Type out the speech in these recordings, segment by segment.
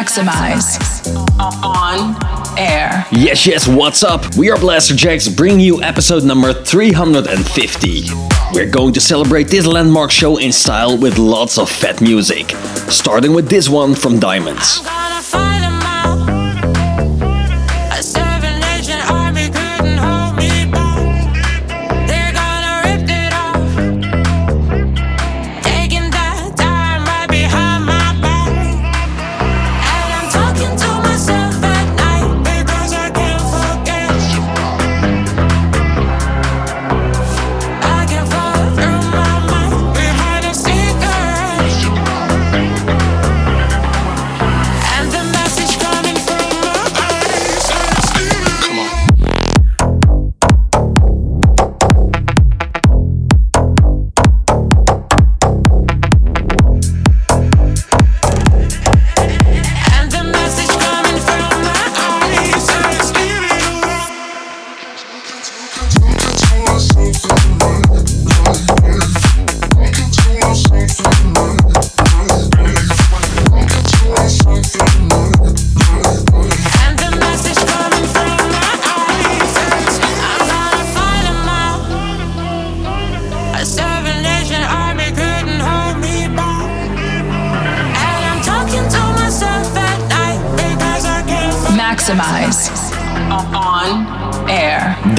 Maxximize on air. Yes, yes, what's up? We are Blasterjaxx bringing you episode number 350. We're going to celebrate this landmark show in style with lots of fat music. Starting with this one from Diamonds.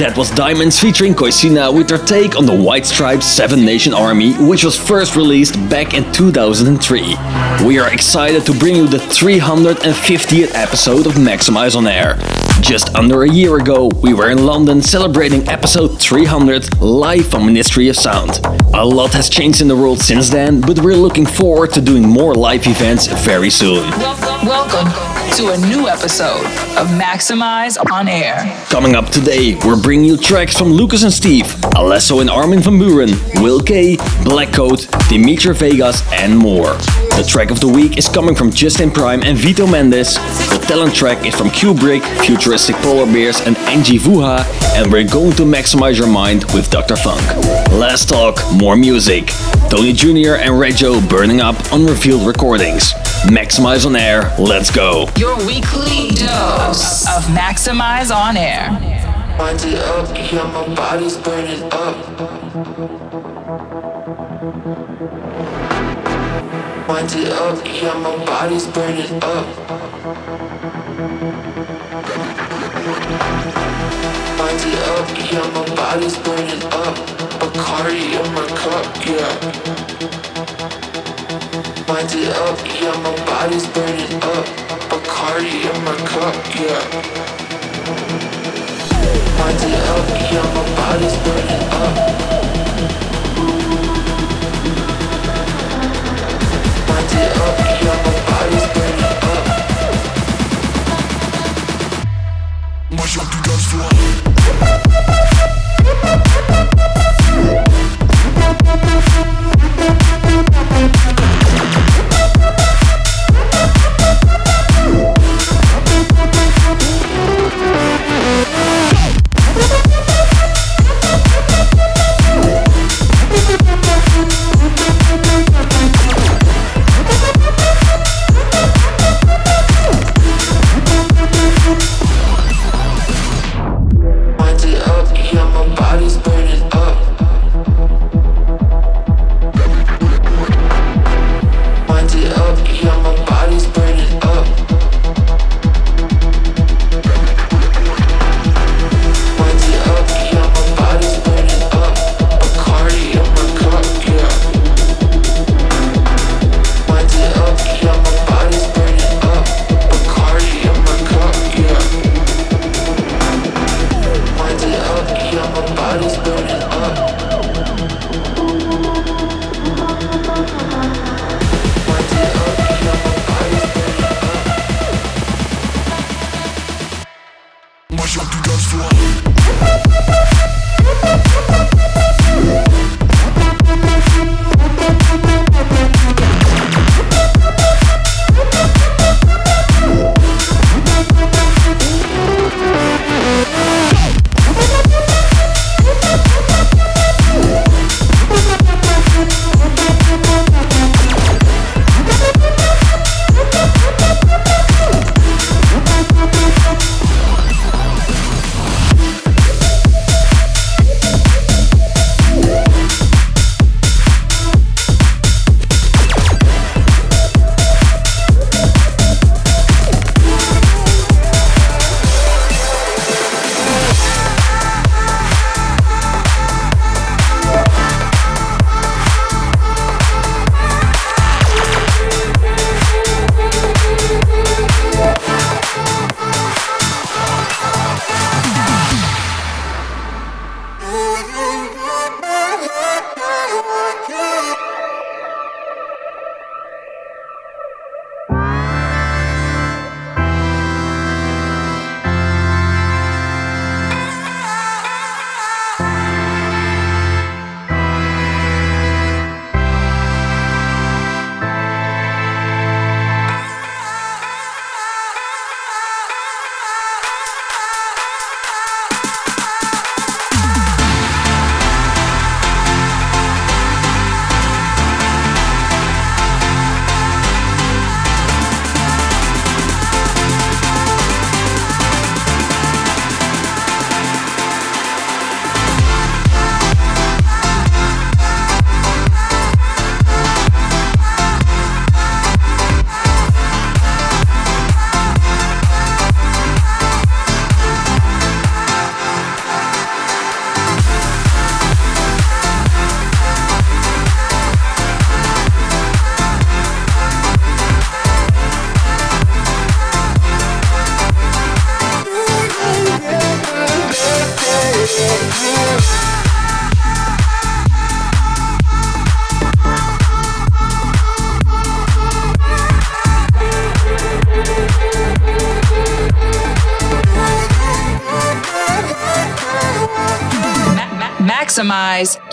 That was Diamonds featuring Koisina with their take on the White Stripes Seven Nation Army, which was first released back in 2003. We are excited to bring you the 350th episode of Maxximize on Air. Just under a year ago, we were in London celebrating episode 300 live from Ministry of Sound. A lot has changed in the world since then, but we're looking forward to doing more live events very soon. Wel- Welcome to a new episode of Maxximize on Air. Coming up today, we're bringing you tracks from Lucas and Steve, Alesso and Armin van Buuren, Will K, Black Blackcoat, Dimitri Vegas, and more. The track of the week is coming from Justin Prime and Vito Mendes. The talent track is from Kubrick, Futuristic Polar Bears, and Angie Vuha, and we're going to maximize your mind with Dr. Phunk. Last talk, more music. Tony Jr. and Reggio burning up unrevealed recordings. Maxximize on air, let's go. Your weekly dose of Maxximize on Air. Wind it up, yeah, my body's burning up. Wind it up, yeah, my body's burning up. Wind it up, yeah, my body's burning up. Bacardi in my cup, yeah. Wind it up, yeah, my body's burning up. Bacardi in my cup, yeah. Wind it up, yeah, my body's burning up. Up,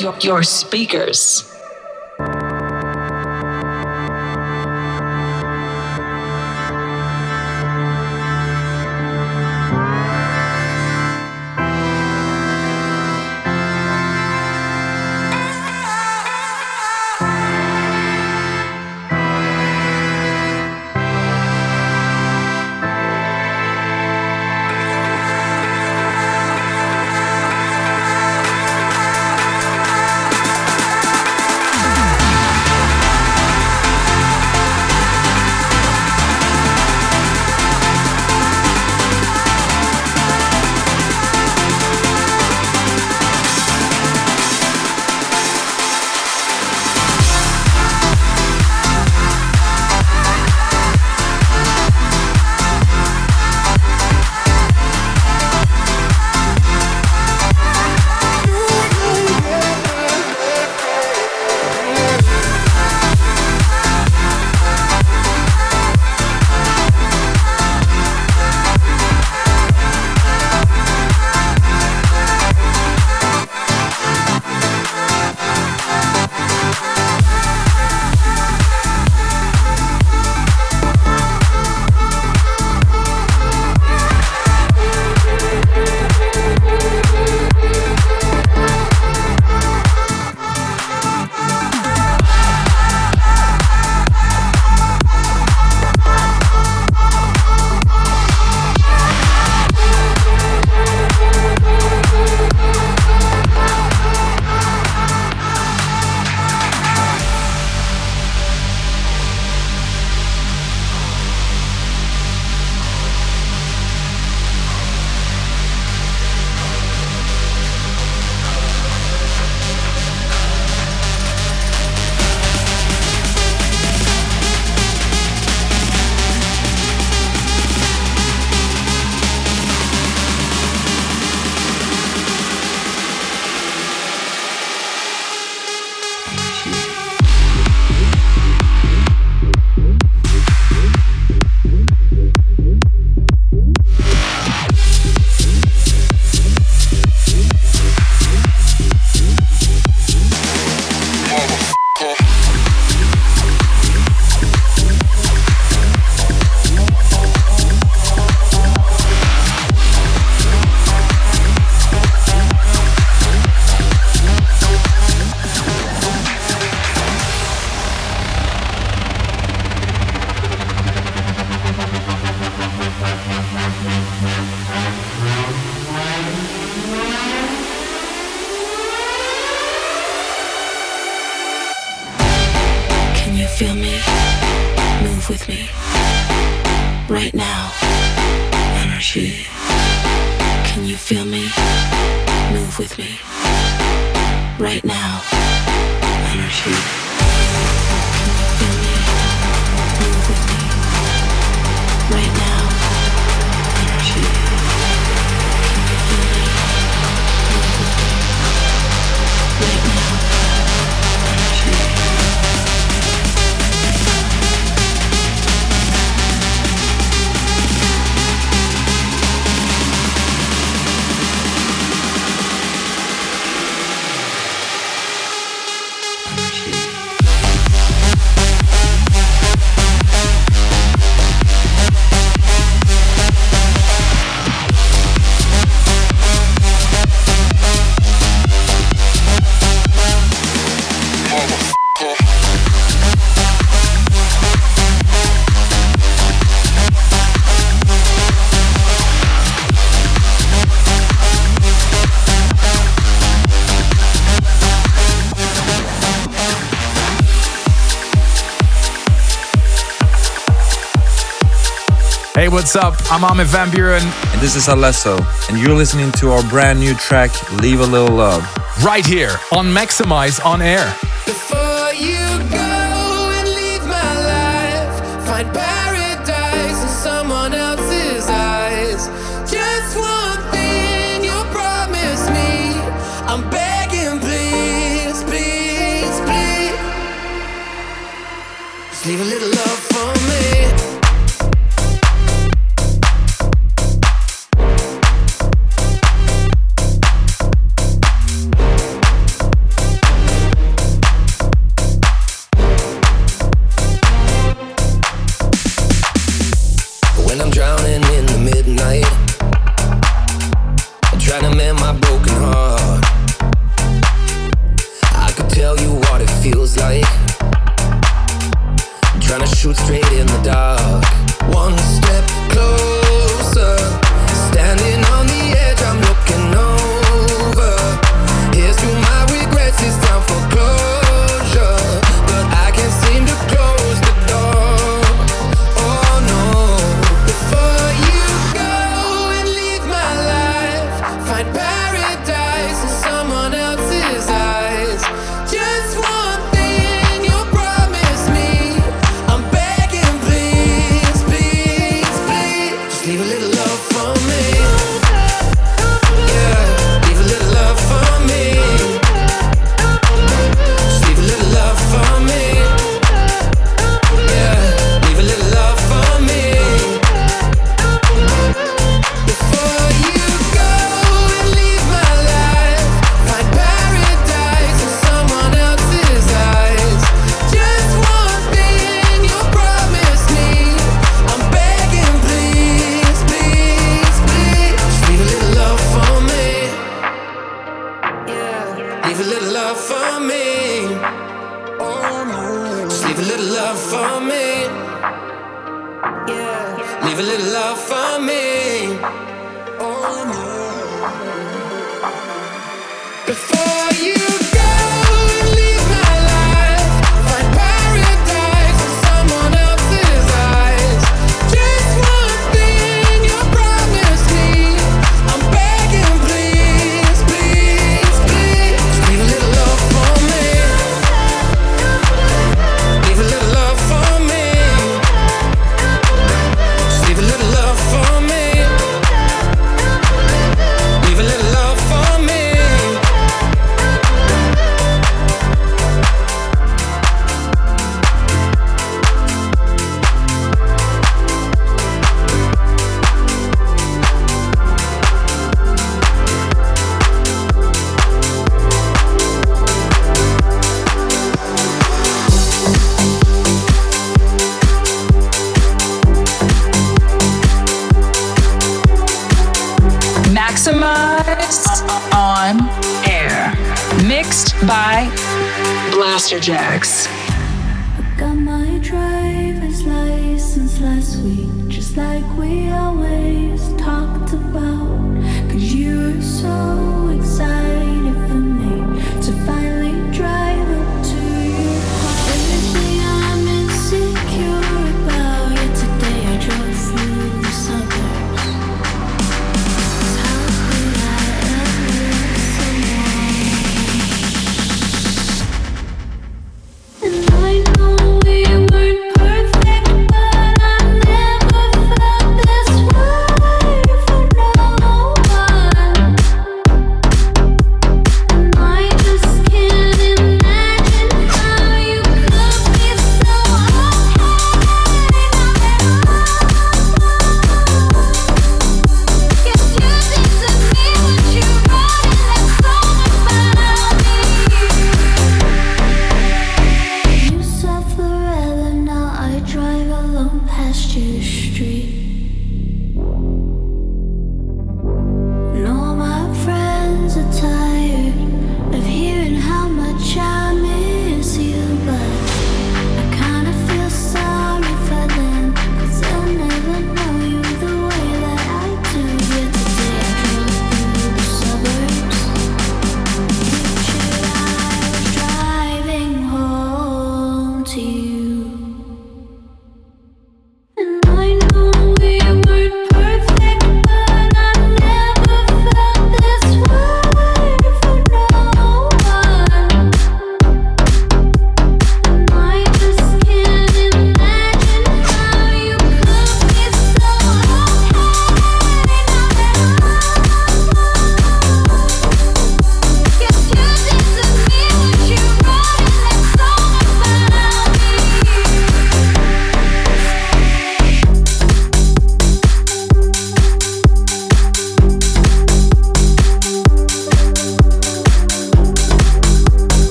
your, your speakers. What's up? I'm Armin van Buuren. And this is Alesso, and you're listening to our brand new track, Leave a Little Love. Right here on Maxximize On Air. Shoot straight in the dark. One step closer,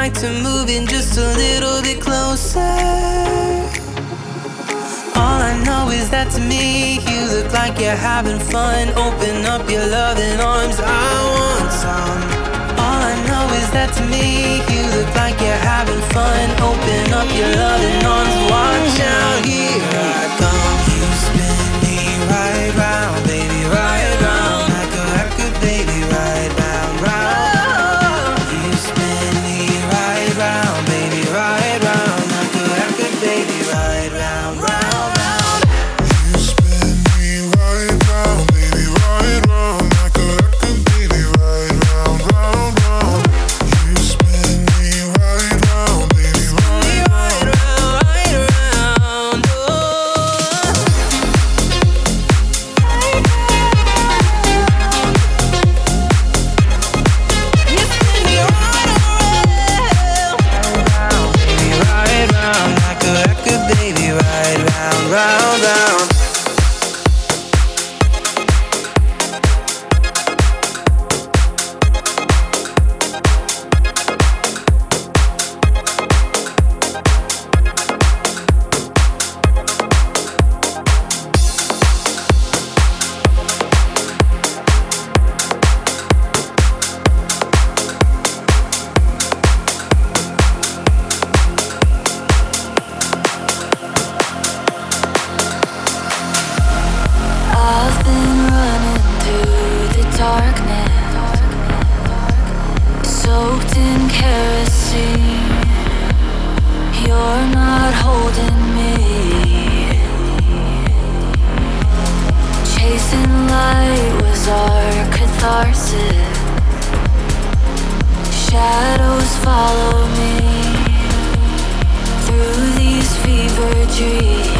like to move in just a little bit closer. All I know is that to me, you look like you're having fun. Open up your loving arms, I want some. All I know is that to me, you look like you're having fun. Open up your loving arms, watch out, here I come. You spin me right round. Shadows follow me through these fever dreams.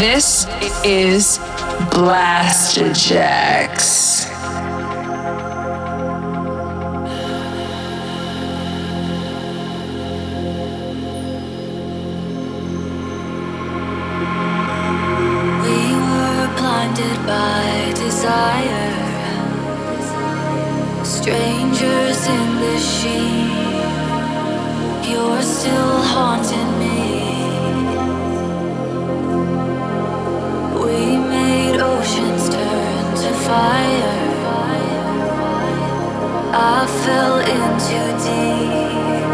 This is were blinded by desire, strangers in the sheen. You're still haunting fire. I fell in too deep,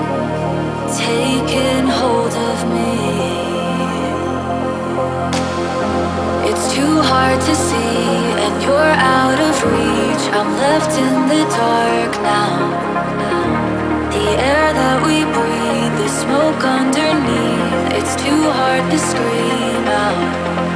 taking hold of me. It's too hard to see, and you're out of reach. I'm left in the dark now. The air that we breathe, the smoke underneath. It's too hard to scream out.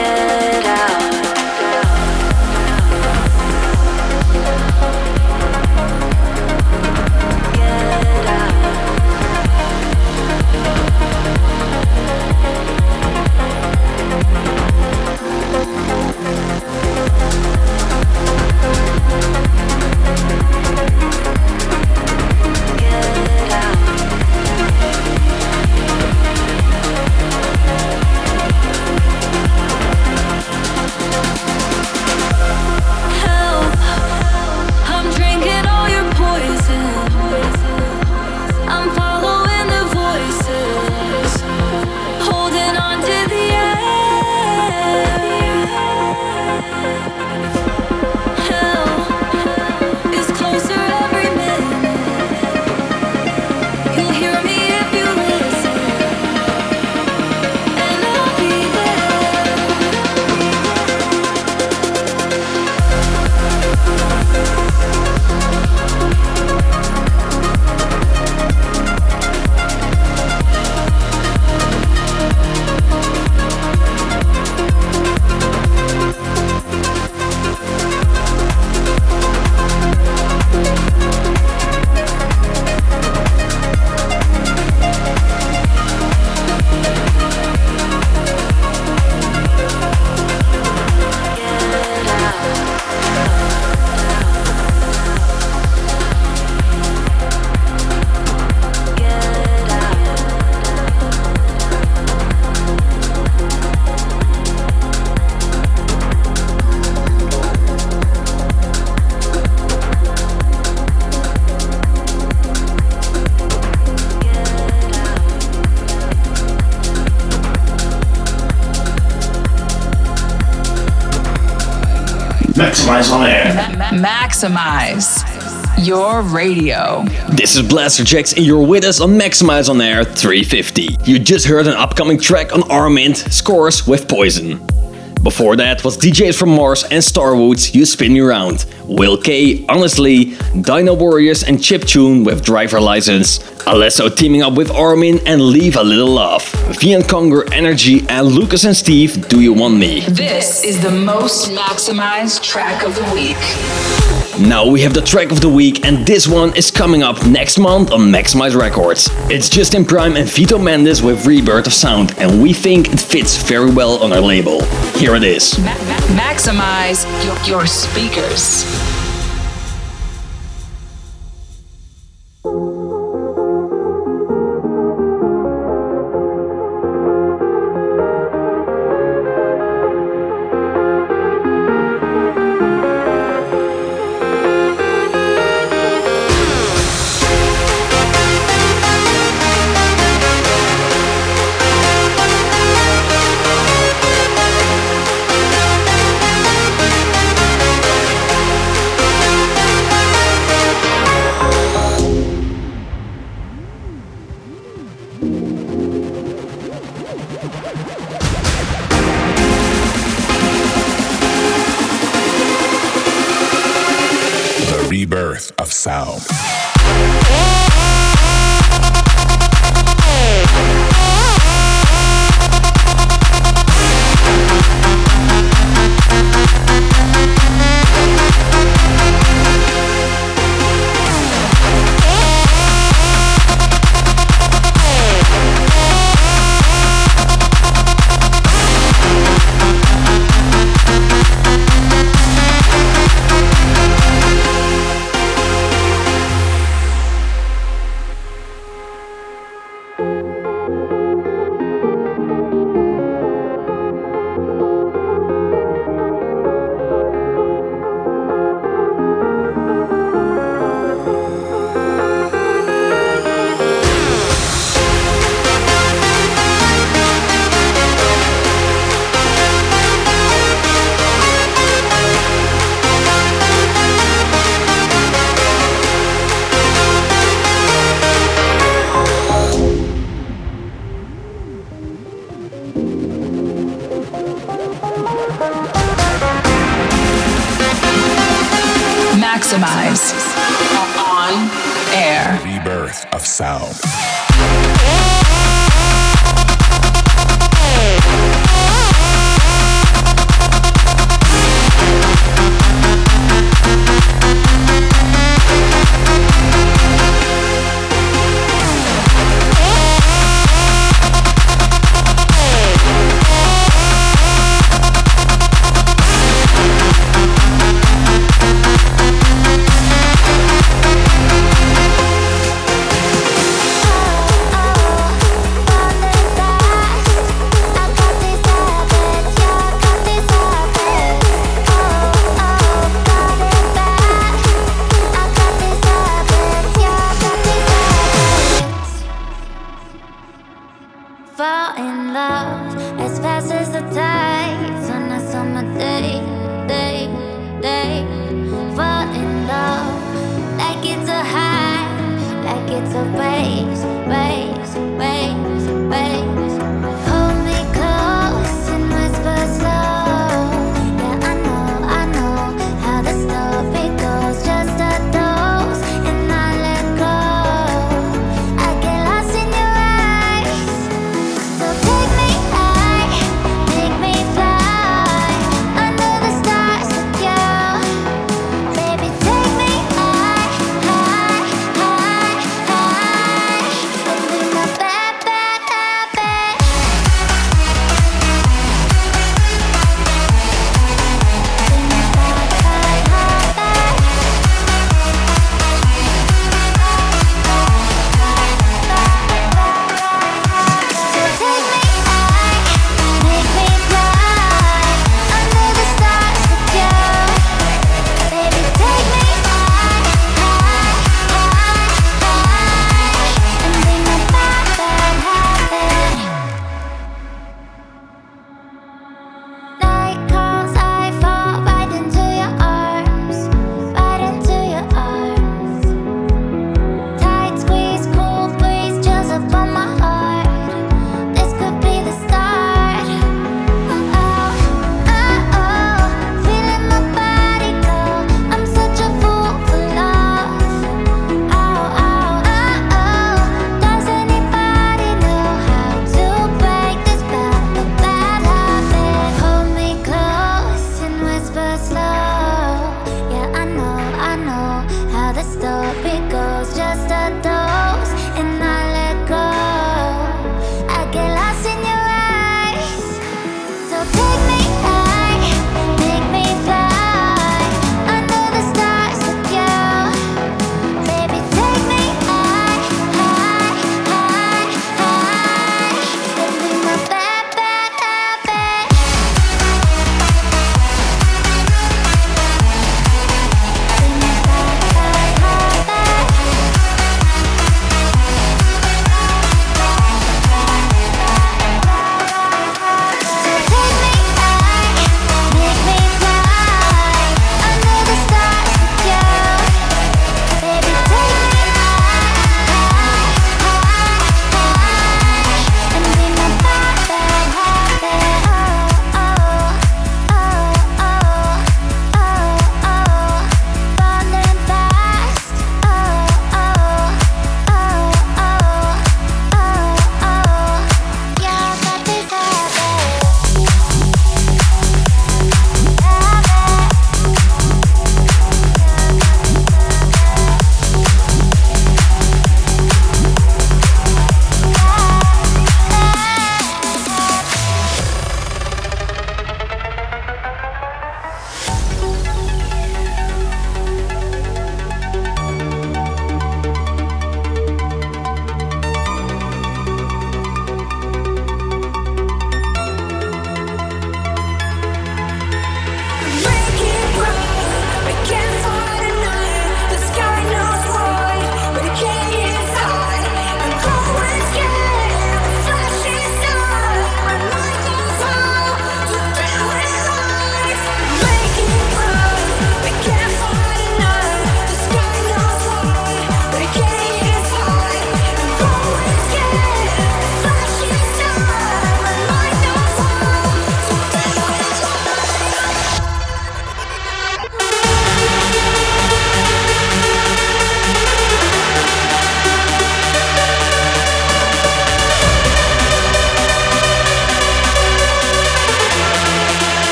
Maxximize on air. Maximize your radio. This is Blasterjaxx and you're with us on Maxximize on Air 350. You just heard an upcoming track on Armand Scores with Poison. Before that was DJs from Mars and Starwoods, You Spin Me Round. Will K, Honestly, Dino Warriors and Chiptune with Driver License. Alesso teaming up with Armin and Leave a Little Love. Vion Konger, Energy and Lucas and Steve, Do You Want Me? This is the most maximized track of the week. Now we have the track of the week, and this one is coming up next month on Maxximize Records. It's Justin Prime and Vito Mendes with Rebirth of Sound, and we think it fits very well on our label. Here it is. Ma- ma- maximize your, your speakers.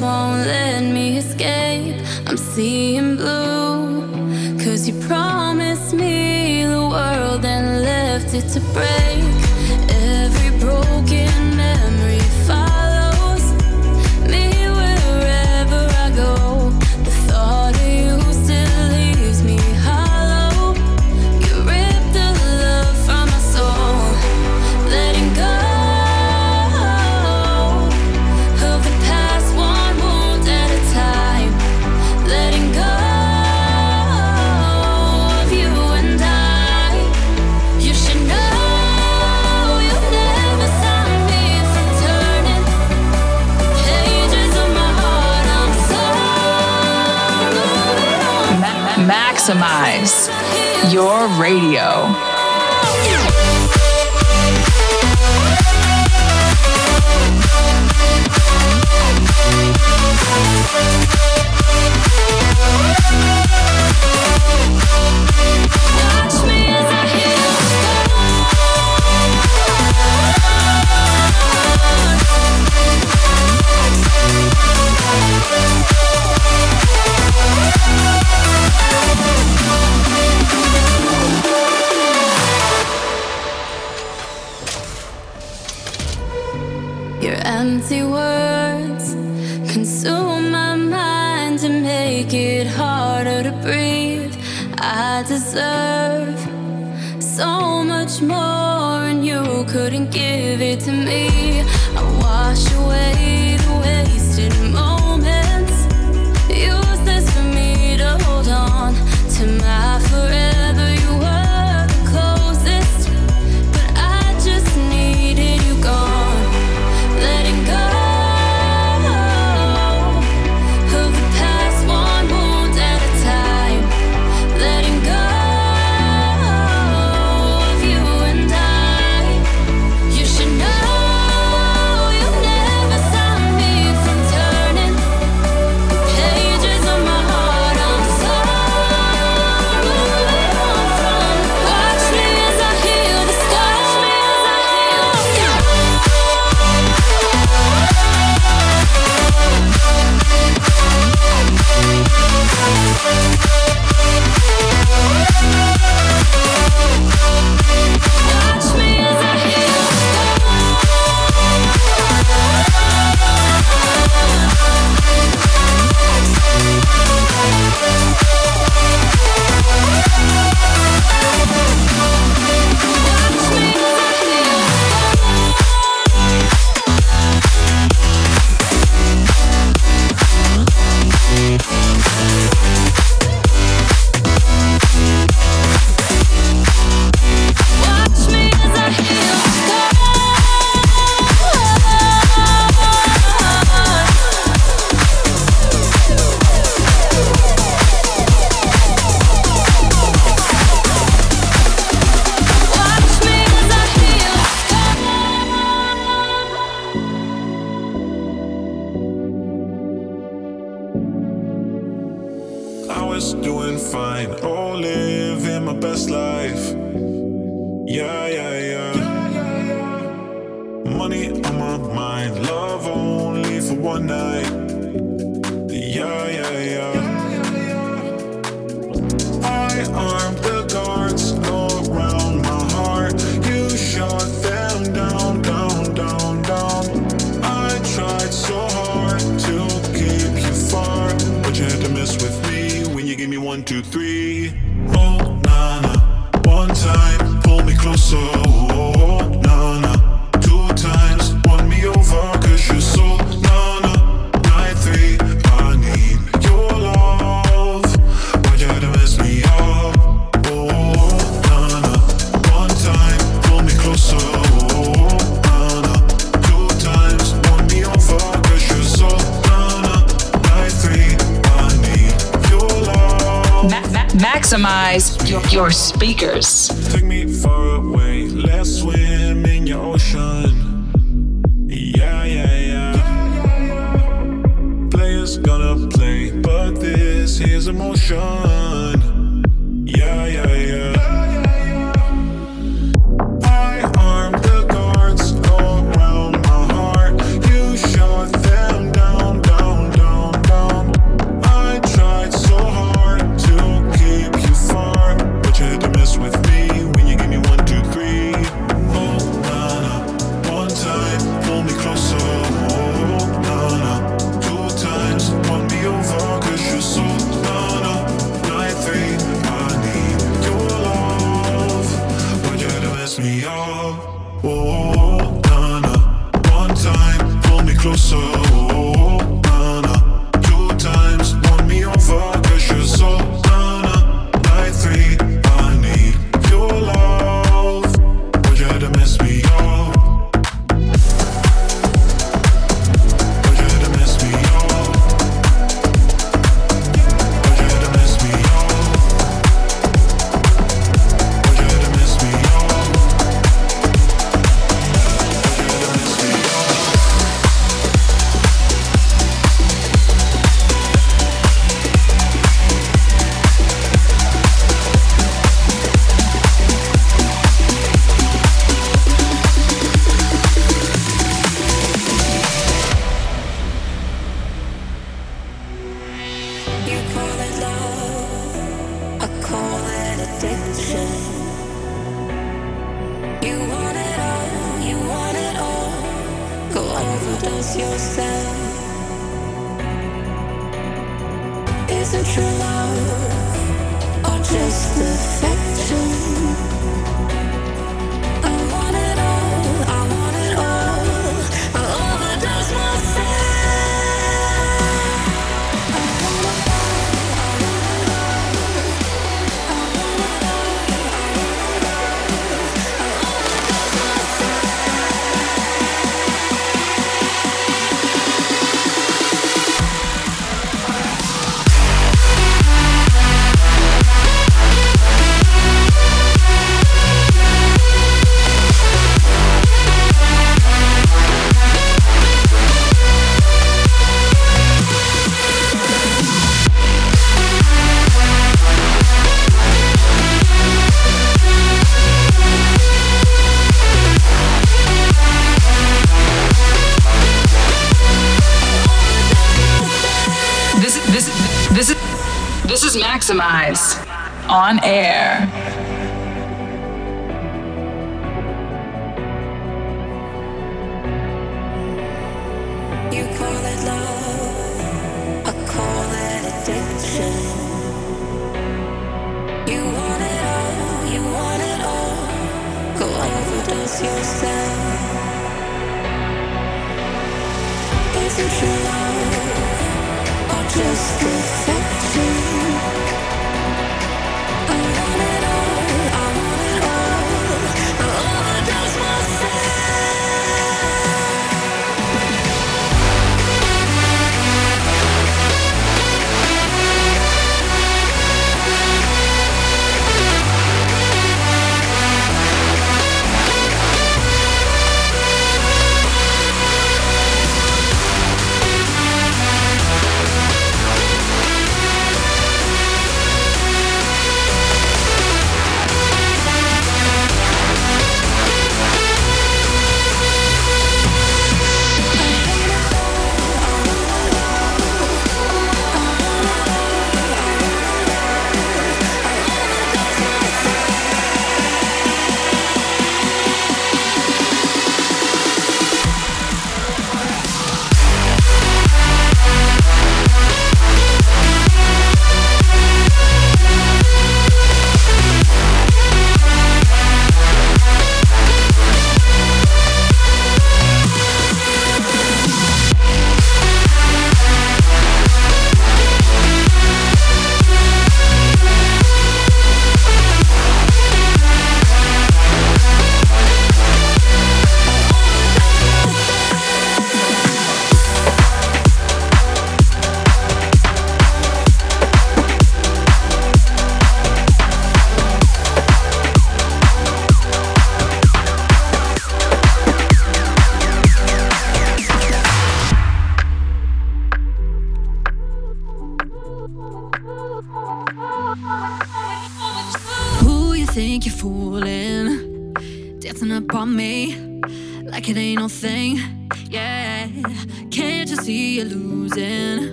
won't let me escape. I'm seeing blue. Cause you promised me the world and left it to break. Maxximize your radio. couldn't give it to me. I wash away the wasted moments. doing fine. Oh, living my best life. Yeah, yeah, yeah. yeah, yeah, yeah. Money on my mind, love only for one night. your speakers. So. Maxximize on air.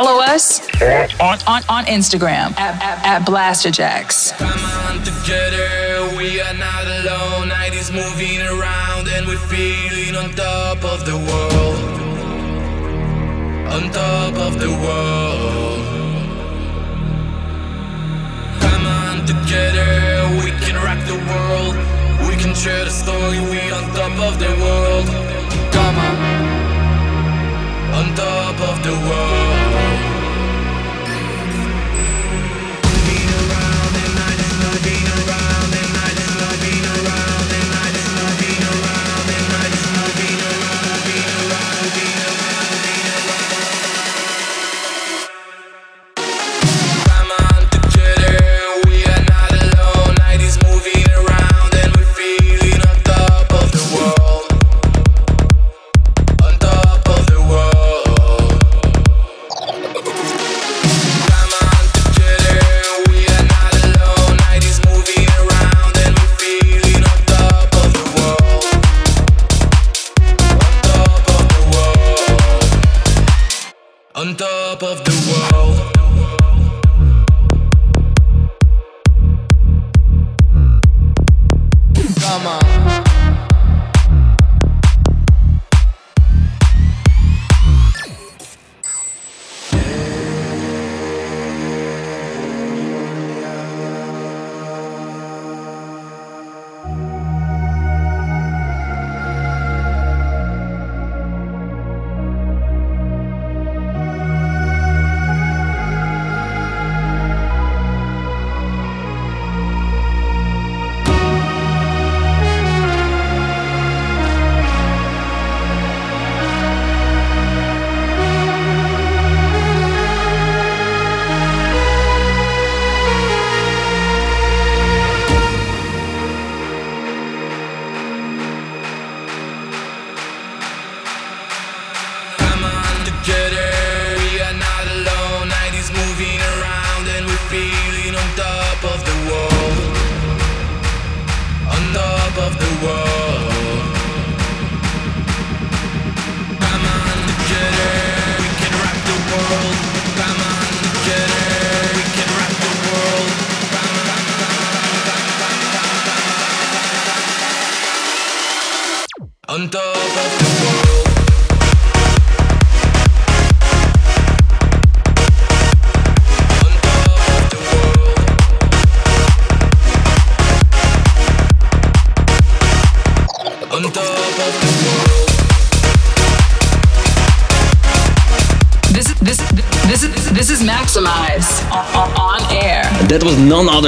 Us on, on, on Instagram at, at, at Blasterjaxx. Come on together, we are not alone. Night is moving around and we're feeling on top of the world. On top of the world. Come on together, we can rock the world. We can share the story, we on top of the world. Come on. On top of the world.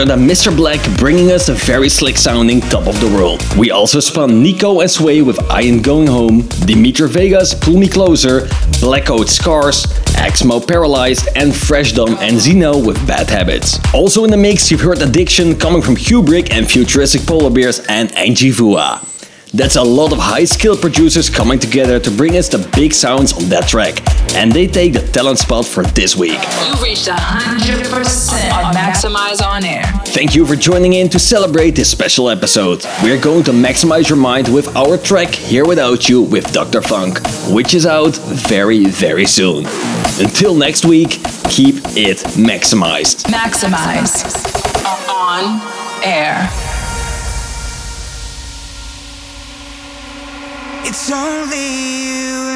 Other than Mr. Black bringing us a very slick sounding Top of the World. We also spun Nico and Sway with I Ain't Going Home, Dimitri Vegas Pull Me Closer, Blackout Scars, Exmo Paralyzed, and Fresh Dom and Zeno with Bad Habits. Also in the mix, you've heard Addiction coming from Kubrick and Futuristic Polar Bears and Angie Vua. That's a lot of high skilled producers coming together to bring us the big sounds on that track, and they take the talent spot for this week. You reached 100% on Maxximize on air. Thank you for joining in to celebrate this special episode. We're going to Maxximize your mind with our track Here Without You with Dr. Phunk, which is out very, very soon. Until next week, keep it Maxximized. Maxximize on air. It's only you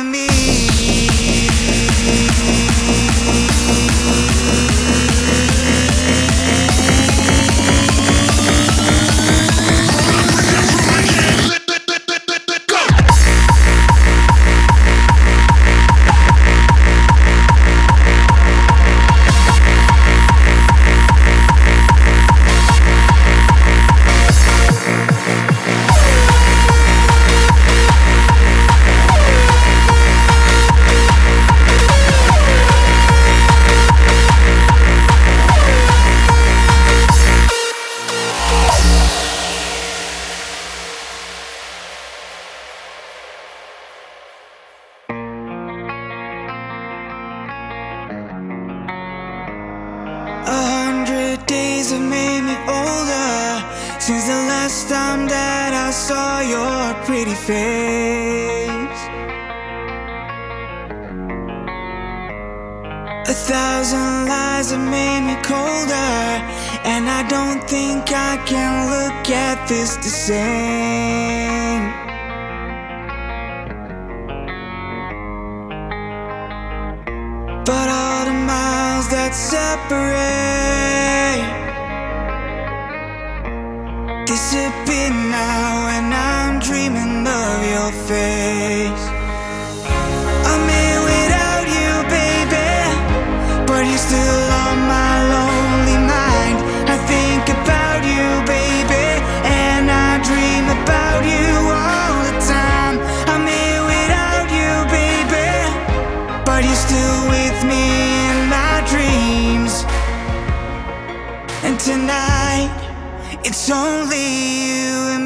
face. A thousand lies have made me colder, and I don't think I can look at this the same. But all the miles that separate disappear now, face. I'm here without you, baby, but you're still on my lonely mind. I think about you, baby, and I dream about you all the time. I'm here without you, baby, but you're still with me in my dreams. And tonight, it's only you and me.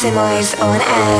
Maxximize on Air.